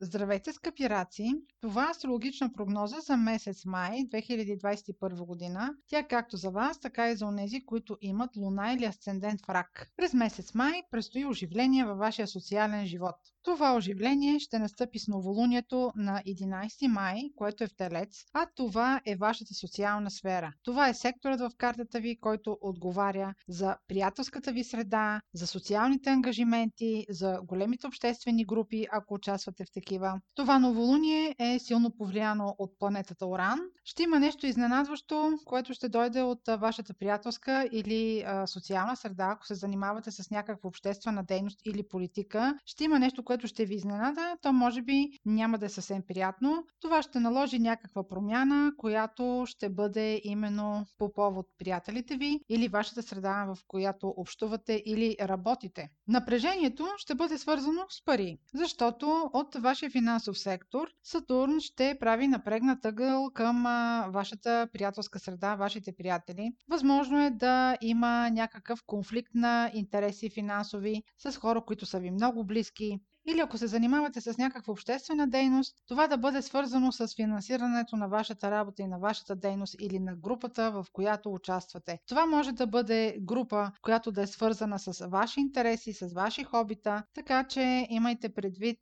Здравейте, скъпи раци! Това е астрологична прогноза за месец май 2021 година. Тя както за вас, така и за онези, които имат луна или асцендент в рак. През месец май предстои оживление във вашия социален живот. Това оживление ще настъпи с новолунието на 11 май, което е в Телец, а това е вашата социална сфера. Това е секторът в картата ви, който отговаря за приятелската ви среда, за социалните ангажименти, за големите обществени групи, ако участвате в такива. Това новолуние е силно повлияно от планетата Оран. Ще има нещо изненадващо, което ще дойде от вашата приятелска или а, социална среда, ако се занимавате с някаква обществена дейност или политика. Ще има нещо, което ще ви изненада, то може би няма да е съвсем приятно. Това ще наложи някаква промяна, която ще бъде именно по повод приятелите ви или вашата среда, в която общувате или работите. Напрежението ще бъде свързано с пари, защото от вашия финансов сектор Сатурн ще прави напрегнат ъгъл към вашата приятелска среда, вашите приятели. Възможно е да има някакъв конфликт на интереси финансови с хора, които са ви много близки или ако се занимавате с някаква обществена дейност, това да бъде свързано с финансирането на вашата работа и на вашата дейност или на групата, в която участвате. Това може да бъде група, която да е свързана с ваши интереси, с ваши хобита, така че имайте предвид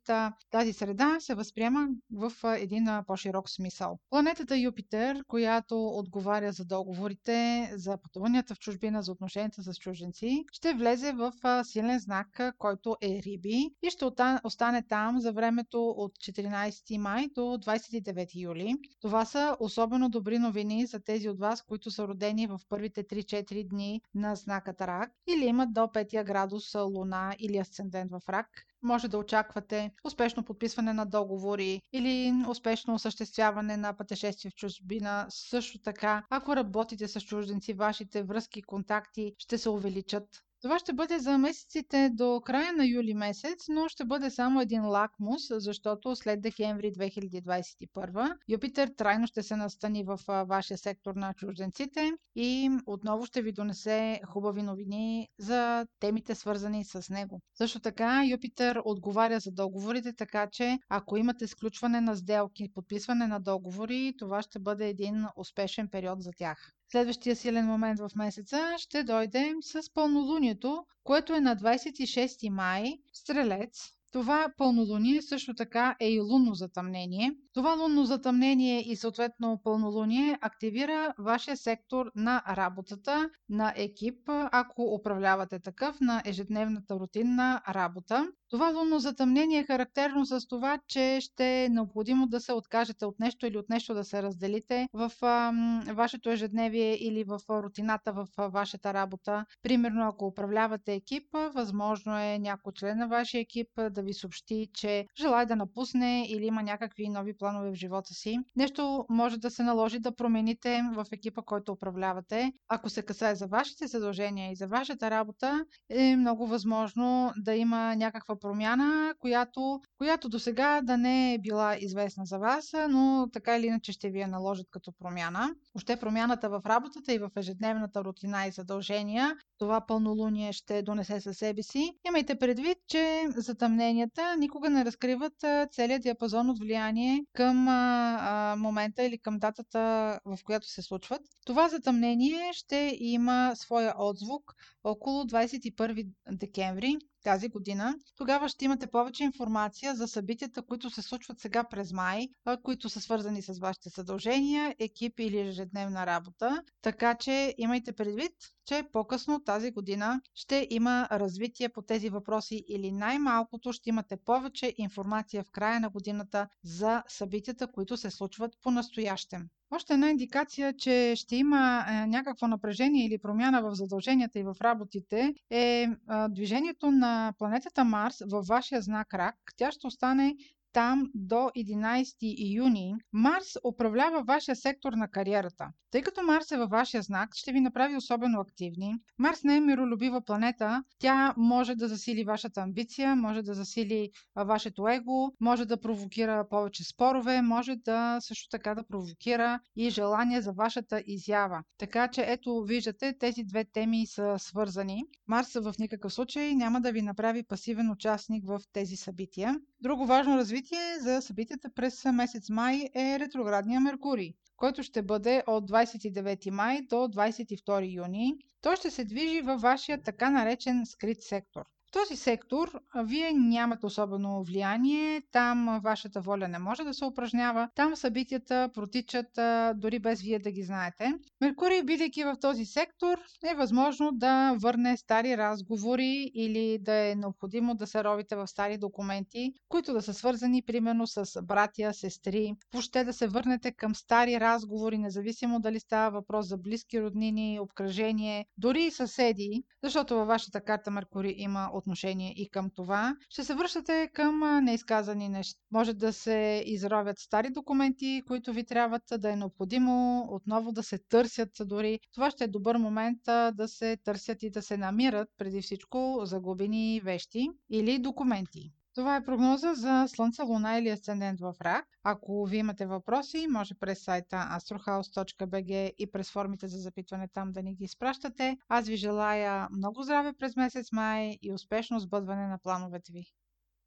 тази среда се възприема в един по-широк смисъл. Планетата Юпитер, която отговаря за договорите, за пътуванията в чужбина, за отношенията с чужденци, ще влезе в силен знак, който е Риби и ще остане там за времето от 14 май до 29 юли. Това са особено добри новини за тези от вас, които са родени в първите 3-4 дни на знака Рак или имат до 5 градус Луна или асцендент в Рак може да очаквате успешно подписване на договори или успешно осъществяване на пътешествие в чужбина. Също така, ако работите с чужденци, вашите връзки и контакти ще се увеличат. Това ще бъде за месеците до края на юли месец, но ще бъде само един лакмус, защото след декември 2021 Юпитер трайно ще се настани в вашия сектор на чужденците и отново ще ви донесе хубави новини за темите свързани с него. Също така Юпитер отговаря за договорите, така че ако имате сключване на сделки, подписване на договори, това ще бъде един успешен период за тях. Следващия силен момент в месеца ще дойде с пълнолунието, което е на 26 май, Стрелец, това пълнолуние също така е и лунно затъмнение. Това лунно затъмнение и съответно пълнолуние активира вашия сектор на работата, на екип, ако управлявате такъв, на ежедневната рутинна работа. Това лунно затъмнение е характерно с това, че ще е необходимо да се откажете от нещо или от нещо да се разделите в а, вашето ежедневие или в рутината в вашата работа. Примерно, ако управлявате екип, възможно е някой член на вашия екип да ви съобщи, че желая да напусне или има някакви нови планове в живота си. Нещо може да се наложи да промените в екипа, който управлявате. Ако се касае за вашите задължения и за вашата работа, е много възможно да има някаква промяна, която, която до сега да не е била известна за вас, но така или иначе ще ви я наложат като промяна. Още промяната в работата и в ежедневната рутина и задължения, това пълнолуние ще донесе със себе си. Имайте предвид, че затъмненията никога не разкриват целият диапазон от влияние към момента или към датата, в която се случват. Това затъмнение ще има своя отзвук около 21 декември тази година. Тогава ще имате повече информация за събитията, които се случват сега през май, които са свързани с вашите задължения, екип или ежедневна работа. Така че имайте предвид, че по-късно тази година ще има развитие по тези въпроси или най-малкото ще имате повече информация в края на годината за събитията, които се случват по-настоящем. Още една индикация, че ще има е, някакво напрежение или промяна в задълженията и в работите е, е движението на планетата Марс във вашия знак Рак. Тя ще остане там до 11 юни, Марс управлява вашия сектор на кариерата. Тъй като Марс е във вашия знак, ще ви направи особено активни. Марс не е миролюбива планета. Тя може да засили вашата амбиция, може да засили вашето его, може да провокира повече спорове, може да също така да провокира и желание за вашата изява. Така че ето виждате, тези две теми са свързани. Марс в никакъв случай няма да ви направи пасивен участник в тези събития. Друго важно развитие за събитията през месец май е ретроградния Меркурий, който ще бъде от 29 май до 22 юни. Той ще се движи във вашия така наречен скрит сектор. В този сектор вие нямате особено влияние, там вашата воля не може да се упражнява, там събитията протичат дори без вие да ги знаете. Меркурий, бидейки в този сектор, е възможно да върне стари разговори или да е необходимо да се ровите в стари документи, които да са свързани примерно с братя, сестри, въобще да се върнете към стари разговори, независимо дали става въпрос за близки роднини, обкръжение, дори и съседи, защото във вашата карта Меркурий има отношение и към това. Ще се връщате към неизказани неща. Може да се изровят стари документи, които ви трябват да е необходимо отново да се търсят дори. Това ще е добър момент да се търсят и да се намират преди всичко загубени вещи или документи. Това е прогноза за Слънце, Луна или Асцендент в Рак. Ако ви имате въпроси, може през сайта astrohouse.bg и през формите за запитване там да ни ги изпращате. Аз ви желая много здраве през месец май и успешно сбъдване на плановете ви.